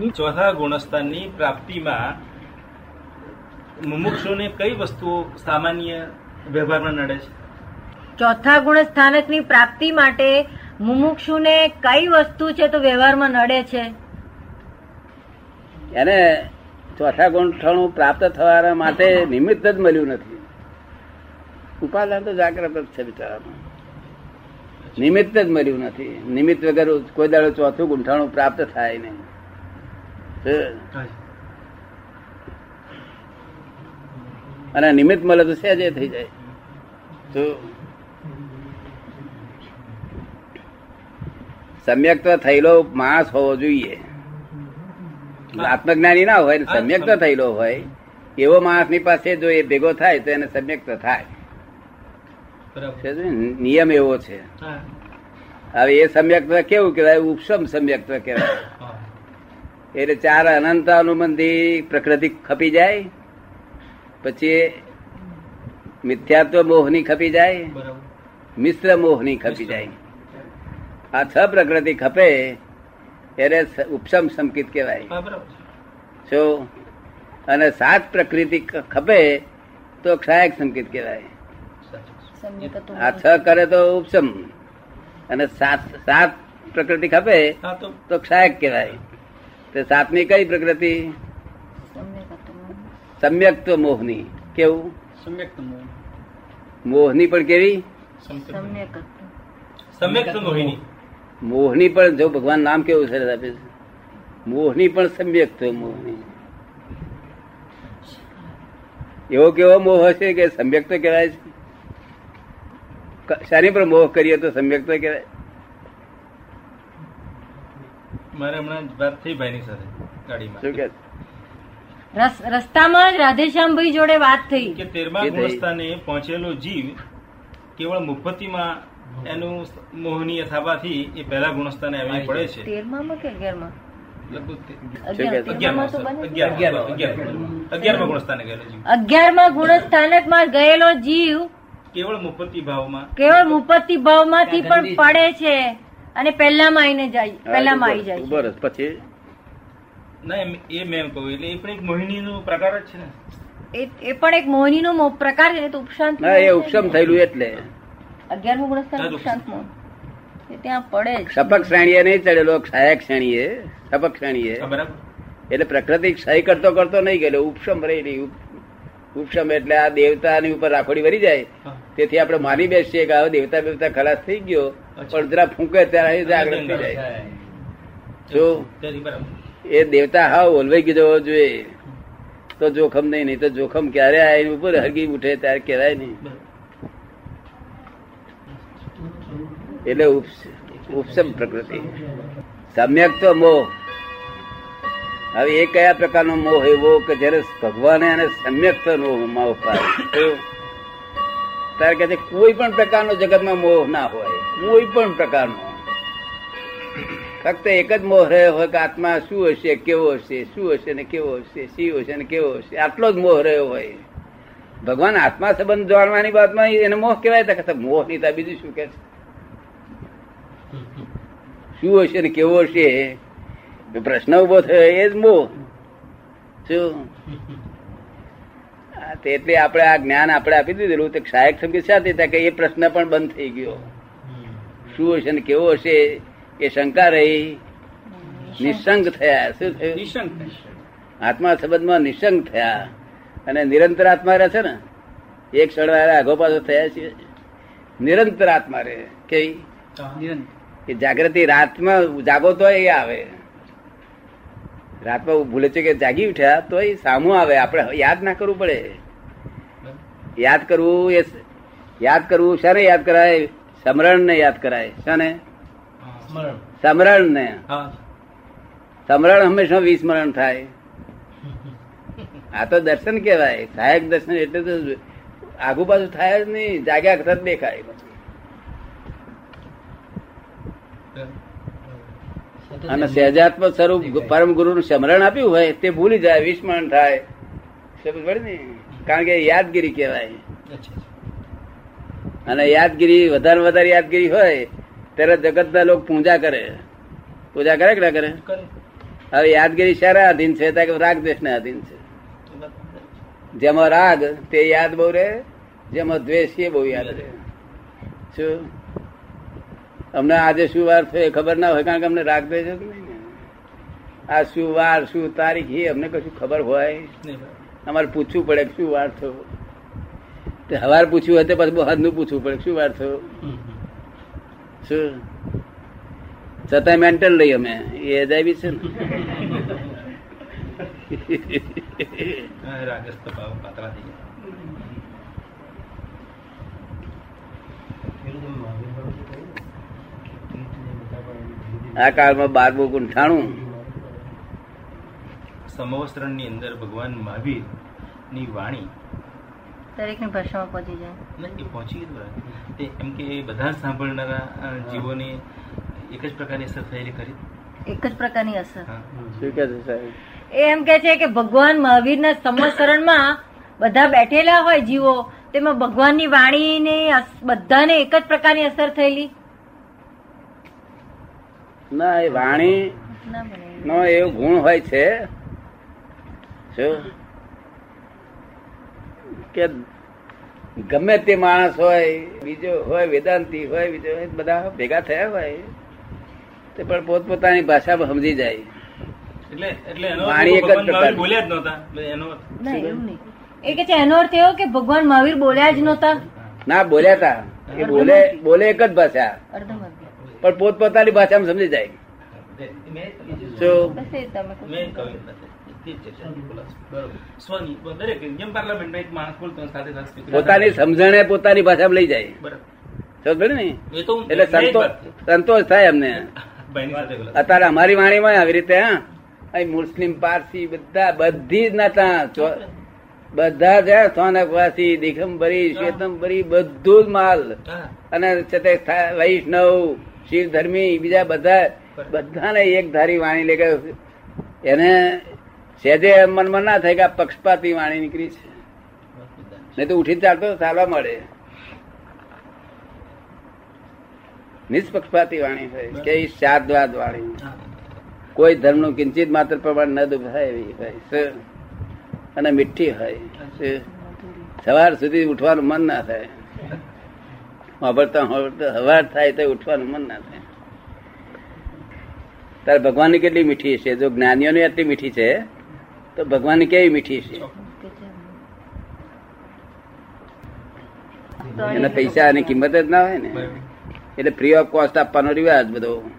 ની ચોથા ગુણસ્થાનની પ્રાપ્તિમાં મુમુક્ષુને કઈ વસ્તુઓ સામાન્ય વ્યવહારમાં નડે છે? ચોથા ગુણ સ્થાનકની પ્રાપ્તિ માટે મુમુક્ષુને કઈ વસ્તુ છે તો વ્યવહારમાં નડે છે? એને ચોથા ગુંઠાણું પ્રાપ્ત થવા માટે નિમિત્ત જ મળ્યું નથી. ઉપાદાન તો જાગ્રત જ છે બિચારામાં. નિમિત્ત જ મળ્યું નથી. નિમિત્ત વગર કોઈ દાડો ચોથું ગુંઠાણું પ્રાપ્ત થાય નહીં. અને નિમિત્ત મળે તો સહેજે થઈ જાય. તો સમ્યક્ત થયેલો માણસ હોવો જોઈએ. આત્મજ્ઞાની ના હોય સમ્યક સમ્યક્ત થયેલો હોય. એવો માણસની પાસે જો એ ભેગો થાય તો એને થાય. બરાબર. સમજ્યો ને? નિયમ એવો છે. હવે એ સમ્યક્ત કેવું કહેવાય? ઉપસમ સમ્યક્ત કહેવાય. હા. એટલે ચાર અનંત અનુબંધી પ્રકૃતિ ખપી જાય પછી મિથ્યાત્વ મોહની ખપી જાય મિશ્ર મોહની ખપી જાય. આ છ પ્રકૃતિ ખપે એને ઉપસમ સંકિત કહેવાય. જો અને સાત પ્રકૃતિ ખપે તો ક્ષાયક સંકેત કહેવાય. આ છ કરે તો ઉપસમ અને સાત સાત પ્રકૃતિ ખપે તો તો ક્ષાયક કહેવાય. તો સાતમી કઈ પ્રકૃતિ? સમ્યક્ત મોહની. કેવું? સમ્યક મોહની. પણ કેવી? સમ્યક તો મોહિની. મોહની. પણ જો ભગવાન નામ કેવું સરસ આપે છે? મોહની પણ સમ્યક્ત મોહની. એવો કેવો મોહ હશે કે સમ્યક્ત કહેવાય છે? શાની પર મોહ કરીએ તો સમ્યક્ત કહેવાય? મારે હમણાં વાત થઈ ભાઈની સાથે શું ગાડીમાં કે રસ્તામાં જ રાધેશ્યામભાઈ જોડે વાત થઈ. કે તેરમા ગુણસ્થાને પહોંચેલો જીવ કેવળ મુફતીમાં એનું મોહનીય થવાથી એ પહેલા ગુણસ્થાને આવી પડે છે. તેરમામાં કે અગિયારમાં? અગિયાર. છે? તેરમામાં તો બને છે. અગિયાર અગિયાર અગિયારમા. ગુણસ્થાને ગયેલો જીવ. અગિયારમાં ગુણ સ્થાનકમાં ગયેલો જીવ કેવળ મુપત્તિ ભાવમાં. કેવળ મુપત્તિ ભાવમાંથી પણ પડે છે. અને પહેલામાં આવીને જાય પહેલામાં આવી જાય બરસ પછી? ના એમ એ મેં કહું એટલે એ પણ એક મોહિનીનો પ્રકાર જ છે ને. એ એ પણ એક મોહિનીનો પ્રકાર છે તો ઉપશાંત ના એ ઉપશમ થયેલું એટલે. અગિયારમું ગુણસ્થાન હા, ઉપશાંત મોહ. ત્યાં પડે સપક શ્રેણીએ નહીં ચડેલો ક્ષાયક શ્રેણીએ સપક શ્રેણીએ. એટલે પ્રકૃતિ ક્ષય કરતો કરતો નહીં ગયેલો ઉપશમ રહી ઉપ- ઉપશમ એટલે આ દેવતાની ઉપર રાખોડી વરી જાય. તેથી આપણે માની બેસીએ કે હવે દેવતા બેવતા ખલાસ થઈ ગયો. પણ જરા ફૂંકે ત્યારે જાગૃત થઈ જાય. જો એ દેવતા હા ઓલવાઈ ગયો જોઈએ. તો જોખમ નહીં નહીં તો જોખમ ક્યારે આવીને ઉપર હરગી ઉઠે ત્યારે કહેવાય નહીં. એટલે ઉપસમ પ્રકૃતિ. સમ્યક તો મોહ. હવે એ કયા પ્રકારનો મોહ એવો કે જયારે ભગવાને અને સમ્યક મોહ પાડે ત્યારે કે કોઈ પણ પ્રકારનો જગતમાં મોહ ના હોય. કોઈ પણ પ્રકારનો. ફક્ત એક જ મોહ રહ્યો હોય કે આત્મા શું હશે, કેવો હશે, શું હશે ને કેવો હશે, શી હશે ને કેવો હશે, આટલો જ મોહ રહ્યો હોય. ભગવાન આત્મા સંબંધ જાણવાની વાતમાં એને મોહ કહેવાય તો કે મોહ નહીં તા બીજું શું કે છે? શું હશે ને કેવો હશે? પ્રશ્ન ઊભો થયો, એ જ મોહ. શું? એટલે આપણે આ જ્ઞાન આપણે આપી દીધેલું, તે સહાયક સમજી સાથે કે એ પ્રશ્ન પણ બંધ થઈ ગયો. શું હશે ને કેવો હશે એ શંકા રહી. નિશંક થયા. શું થયું? નિશંક આત્મા સંબંધમાં નિસંગ થયા. અને નિરંતર આત્મા રહે છે ને એક ક્ષણ વાળા આગો પાછો થયા છે નિરંતર આત્મા રહે. કે જાગૃતિ રાતમાં જાગો તો એ આવે. રાતમાં ભૂલે છે કે જાગી ઉઠ્યા તો એ સામું આવે. આપણે યાદ ના કરવું પડે. યાદ કરવું એ યાદ કરવું શાને યાદ કરાય. સમરણ ને યાદ કરાય. શાને? સમરણ. ને સમરણ હંમેશા વિસ્મરણ થાય. આ તો દર્શન કેવાય સહાયક દર્શન એટલે તો આગુ બાજુ થાય જ નહીં. જાગ્યા વખત દેખાય. અને સહેજાત્મ સ્વરૂપ પરમ ગુરુ નું સમરણ આપ્યું હોય તે ભૂલી જાય વિસ્મરણ થાય. સમજ પડી ને? કારણ કે યાદગીરી કહેવાય. અને યાદગીરી વધારે વધારે યાદગીરી હોય ત્યારે જગતના લોકો પૂજા કરે. પૂજા કરે કે ના કરે? હવે યાદગીરી સારા અધીન છે કે રાગ દ્વેષના અધીન છે. જેમાં રાગ તે યાદ બહુ રહે જેમાં દ્વેષ એ બહુ યાદ રહે. શું? અમને આજે શું વાર થયો ખબર ના હોય કારણ કે અમને રાગ દ્વેષ કે નહીં આ શું વાર શું તારીખ એ અમને કશું ખબર હોય. અમારે પૂછવું પડે કે શું વાર થયો. હવાર પૂછ્યું હતું પછી બહારનું પૂછવું પડે. શું વાર થયો? શું? છતાં મેન્ટલ લઈ અમે. એ અજાયબી છે ને. હા, રાગસ્થ પાતળા થઈ ગયા. આ કાળમાં બારમું ગુંઠાણું સમવસ્ત્રણની અંદર ભગવાન મહાવીરની વાણી દરેકની ભાષામાં પહોંચી જાય. નહીં, એ પહોંચી ગયું. તે એમ કે એ બધા સાંભળનારા જીવોને એક જ પ્રકારની અસર થયેલી કરી એક જ પ્રકારની અસર. હા. શું કે છે સાહેબ? એ એમ કે છે કે ભગવાન મહાવીરના સંવત્સરણમાં બધા બેઠેલા હોય જીવો તેમાં ભગવાનની વાણીને બધાને એક જ પ્રકારની અસર થયેલી? ના એ વાણી નો એવો ગુણ હોય છે. શું? કે ગમે તે માણસ હોય બીજો હોય વેદાંતિ હોય બીજો હોય બધા ભેગા થયા હોય તે પણ પોતપોતાની ભાષામાં સમજી જાય. એટલે એટલે વાણી એક જ ભગવાન બોલ્યા જ નહોતા. એનો એ કે છે એનો અર્થ એવો કે ભગવાન મહાવીર બોલ્યા જ નહોતા. ના બોલ્યા તા. એ બોલે બોલે એક જ ભાષા. પણ પોતપોતાની ભાષામાં સમજી જાય. મેં પોતાની સમજણે પોતાની ભાષામાં લઈ જાય. ને એટલે સંતોષ થાય અમને. અત્યારે અમારી વાણીમાં આવી રીતે હા મુસ્લિમ પારસી બધા બધી જ નાતા બધા જ સોનકવાસી દિગંબરી શ્વેતંબરી બધું જ માલ. અને છે તે થા- વૈષ્ણવ શિવ ધર્મી બીજા બધા બધાને એક ધારી વાણી લે એને સહેજે મનમાં ના થાય કે આ પક્ષપાતી વાણી નીકળી છે. નહીં તો ઉઠી ચાલતો ચાલવા મળે. નિષ્પક્ષપાતી વાણી હોય કે શાદવાદ વાણી. કોઈ ધર્મનું કિંચિત માત્ર પ્રમાણ ન દુભાય એવી હોય. અને મીઠી હોય. સવાર સુધી ઉઠવાનું મન ના થાય. વાપરતા સવાર થાય તો ઉઠવાનું મન ના થાય. તારે ભગવાનની કેટલી મીઠી છે? જો જ્ઞાનીઓની એટલી મીઠી છે તો ભગવાન કેવી મીઠી છે? કે પૈસા એની કિંમત જ ના હોય ને. એટલે ફ્રી ઓફ કોસ્ટ આપવાનો રિવાજ બધો.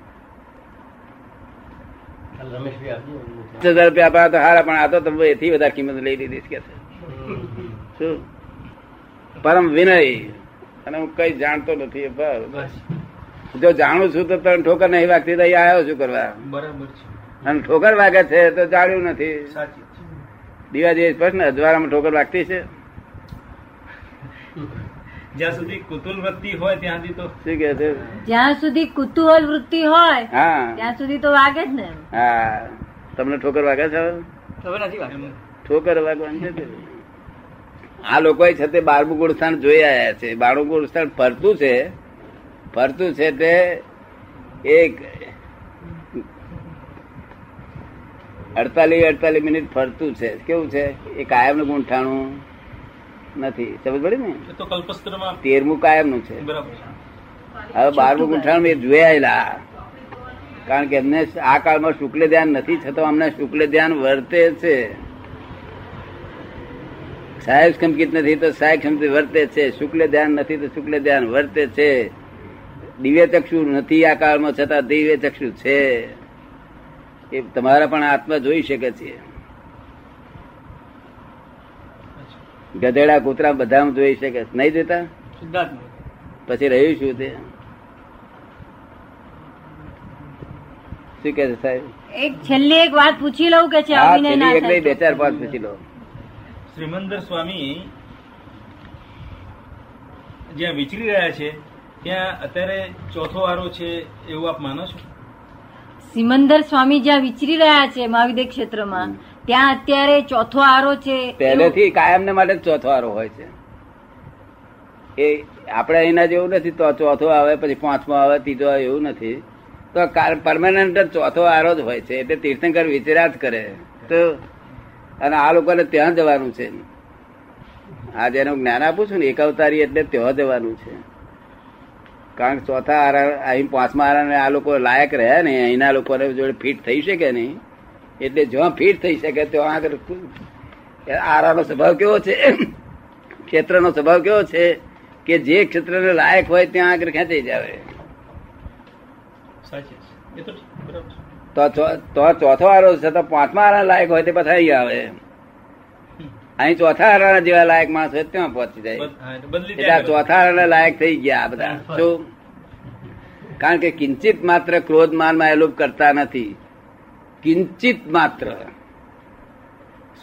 પચાસ હજાર રૂપિયા આપ્યા તો હારા પણ આ તો તમે એથી વધારે કિંમત લઈ લીધી કે શું? પરમ વિનય. અને હું કઈ જાણતો નથી બસ. જો જાણું છું તો તને ઠોકર નહીં વાગતી તો અહીંયા આવ્યો છું કરવા. બરાબર છે. અને ઠોકર વાગે છે તો જાણ્યું નથી. સાચી. દીવા જેવી સ્પષ્ટ ને અજવાળામાં ઠોકર લાગતી છે? જ્યાં સુધી કુતુલ વૃત્તિ હોય ત્યાં સુધી તો શું કે છે? જ્યાં સુધી કુતૂહલ વૃત્તિ હોય હા. ત્યાં સુધી તો વાગે જ ને હા. તમને ઠોકર વાગે છે ઠોકર વાગવાની છે આ લોકો છે તે બારમું ગુણસ્થાન જોઈ આયા છે. બારમું ગુણસ્થાન ફરતું છે. ફરતું છે તે એક અડતાલીસ અડતાલીસ મિનિટ ફરતું છે. કેવું છે? એ કાયમનું ગુંઠાણું નથી. સમજ પડી ને? તેરમું કાયમનું છે. હવે બારમું ગુંઠાણું એ જોઈ કારણ કે એમને આ કાળમાં શુક્લ ધ્યાન નથી થતો અમને શુક્લ ધ્યાન વર્તે છે. સાહેબ સંકિત નથી તો સાહેબ સંકિત વર્તે છે. શુક્લ ધ્યાન નથી તો શુક્લ ધ્યાન વર્તે છે. દિવ્ય ચક્ષુ નથી આ કાળમાં છતાં દિવ્ય ચક્ષુ છે. એ તમારા પણ આત્મા જોઈ શકે છે. ગધેડા કૂતરા બધા જોઈ શકે નહીં જોતા? પછી રહ્યું શું તે? શું કે છે સાહેબ? એક છેલ્લી એક વાત પૂછી લઉં કે છે અભિનય ના એક નહીં, બે ચાર પાંચ પૂછી લો શ્રીમંદર સ્વામી જ્યાં વિચરી રહ્યા છે ત્યાં અત્યારે ચોથો વારો છે એવું આપ માનો છો? સિમંદર સ્વામી જ્યાં વિચરી રહ્યા છે મહાવિદ્ય ક્ષેત્રમાં ત્યાં અત્યારે ચોથો આરો છે. પહેલેથી કાયમ ને માટે ચોથો આરો હોય છે. એ આપણે એના જેવું નથી તો ચોથો આવે પછી પાંચમો આવે ત્રીજો આવે એવું નથી. તો પરમાનન્ટ ચોથો આરો જ હોય છે એટલે તીર્થંકર વિચાર્યા જ કરે. તો અને આ લોકોને ત્યાં જવાનું છે. આ જેનું જ્ઞાન આપું છું ને એક અવતારી એટલે ત્યાં જવાનું છે. કારણ કે ચોથા આરા અહીં પાંચમા આરાને આ લોકો લાયક રહ્યા ને અહીંના લોકોને જોડે ફિટ થઈ શકે નહીં. એટલે જ્યાં ફિટ થઈ શકે ત્યાં આગળ આરાનો સ્વભાવ કેવો છે? ક્ષેત્રનો સ્વભાવ કેવો છે કે જે ક્ષેત્રને લાયક હોય ત્યાં આગળ ખેંચાઈ જાવે? તો. તો તો ચોથો આરો છે તો પાંચમા આરા લાયક હોય તે પછી અહીં આવે. અહીં ચોથા હરાણા જેવા લાયક માણસ હોય ત્યાં પહોંચી જાય. એટલે. ચોથા હરાણા લાયક થઈ ગયા બધા. શું? કારણ કે કિંચિત માત્ર ક્રોધ માનમાં એ કરતા નથી. કિંચિત માત્ર.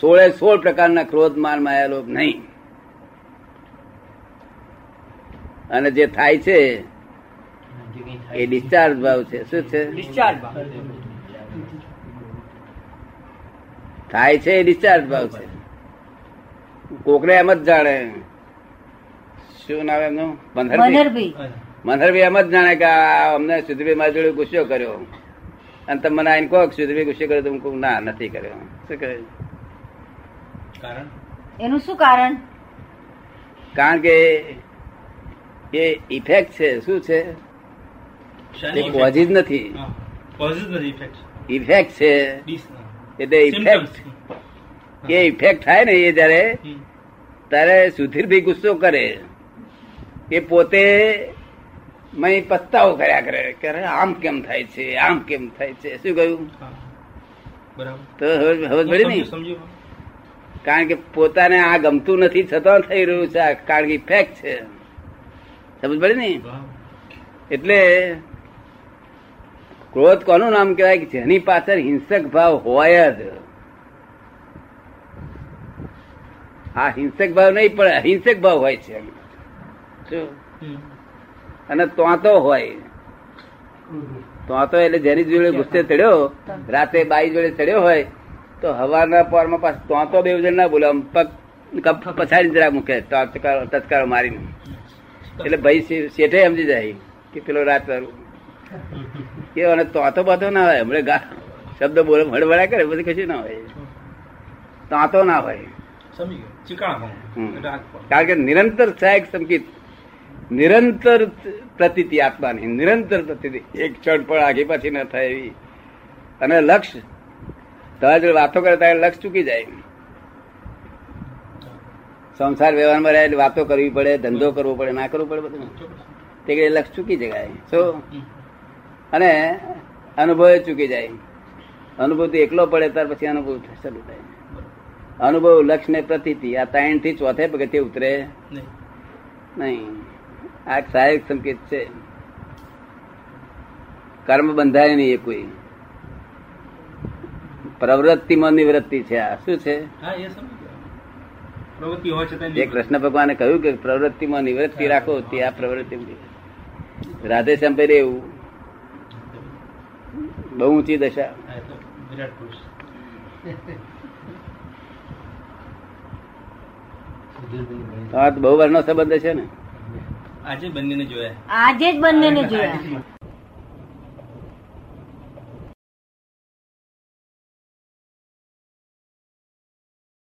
સોળે સોળ પ્રકારના ક્રોધ માનમાં એ લોકો નહીં. અને જે થાય છે એ ડિસ્ચાર્જ ભાવ છે. શું છે? થાય છે એ ડિસ્ચાર્જ ભાવ છે. કોકને એમ જ જાણે. શું નામ એમનું? મનહરભાઈ મનહરભાઈ એમ જ જાણે કે અમને સુધીભાઈ મારી જોડે ગુસ્સો કર્યો. અને તમે મને આઈને કહો કે સુધીભાઈ ગુસ્સો કર્યો તમે કહું, ના નથી કર્યો. શું કહે કારણ? એનું શું કારણ? કારણ કે એ ઇફેક્ટ છે. શું છે? શાની એ effect? જ નથી. ઇફેક્ટ છે. એટલે ઇફેક્ટ. એ ઇફેક્ટ થાય ને એ જયારે. ત્યારે સુધીરભાઈ ગુસ્સો કરે. એ પોતે પસ્તાવો કર્યા કરે. કે આમ કેમ થાય છે આમ કેમ થાય છે? શું કહ્યું? તો હવે હવે હું પડી ને સમજ્યું, સમજ્યું. કારણ કે પોતાને આ ગમતું નથી છતાં થઈ રહ્યું છે કારણ કે ઇફેક્ટ છે. સમજ પડે ને? એટલે ક્રોધ કોનું નામ કહેવાય? કે જેની પાછળ હિંસક ભાવ હોય જ. આ હિંસક ભાવ નહીં પણ અહિંસક ભાવ હોય છે. અને તો હોય. તો એટલે જેની જોડે ગુસ્સે ચડ્યો રાતે બાઈ જોડે ચડ્યો હોય તો હવારના પોરમાં પાછું તો બે જણ ના બોલે પગ કપ પછાડી જરા મૂકે ટચકારો મારીને. એટલે ભાઈ શેઠે સમજી જાય કે પેલો રાત વાળું. કે અને તો તો બધો ના હોય હમણાં શબ્દ બોલે હળવળા કરે બધું કશું ના હોય. તો ના હોય. કારણ કે નિરંતર સહાયક સંકેત. નિરંતર પ્રતીતિ આત્માની નિરંતર પ્રતીતિ. એક ક્ષણ પણ આગે પાછી ન થાય એવી. અને લક્ષ તમારે જો વાતો કરે ત્યારે લક્ષ ચૂકી જાય. સંસાર વ્યવહારમાં રહે વાતો કરવી પડે ધંધો કરવો પડે ના કરવું પડે બધું. તે ઘડી લક્ષ ચૂકી જગાય. શું? અને અનુભવ ચૂકી જાય. અનુભવ એકલો પડે ત્યાર પછી અનુભવ શરૂ થાય. અનુભવ લક્ષ ને પ્રતીતિ. આ ત્રણથી ચોથે પગથિયે ઉતરે. નહીં. આ સહાયક સંકેત છે. કર્મ બંધાય નહીં એ કોઈ. પ્રવૃત્તિમાં નિવૃત્તિ છે. આ શું છે? એ પ્રવૃત્તિ કૃષ્ણ ભગવાને કહ્યું કે પ્રવૃત્તિમાં નિવૃત્તિ રાખો તે આ પ્રવૃત્તિ રાધે સંપેરે એવું બહુ ઊંચી દશા. વિરાટ પુરુષ. તમારે બહુ વર્ષનો સંબંધ છે ને? આજે બંનેને જોયા. આજે જ બંનેને જોયા.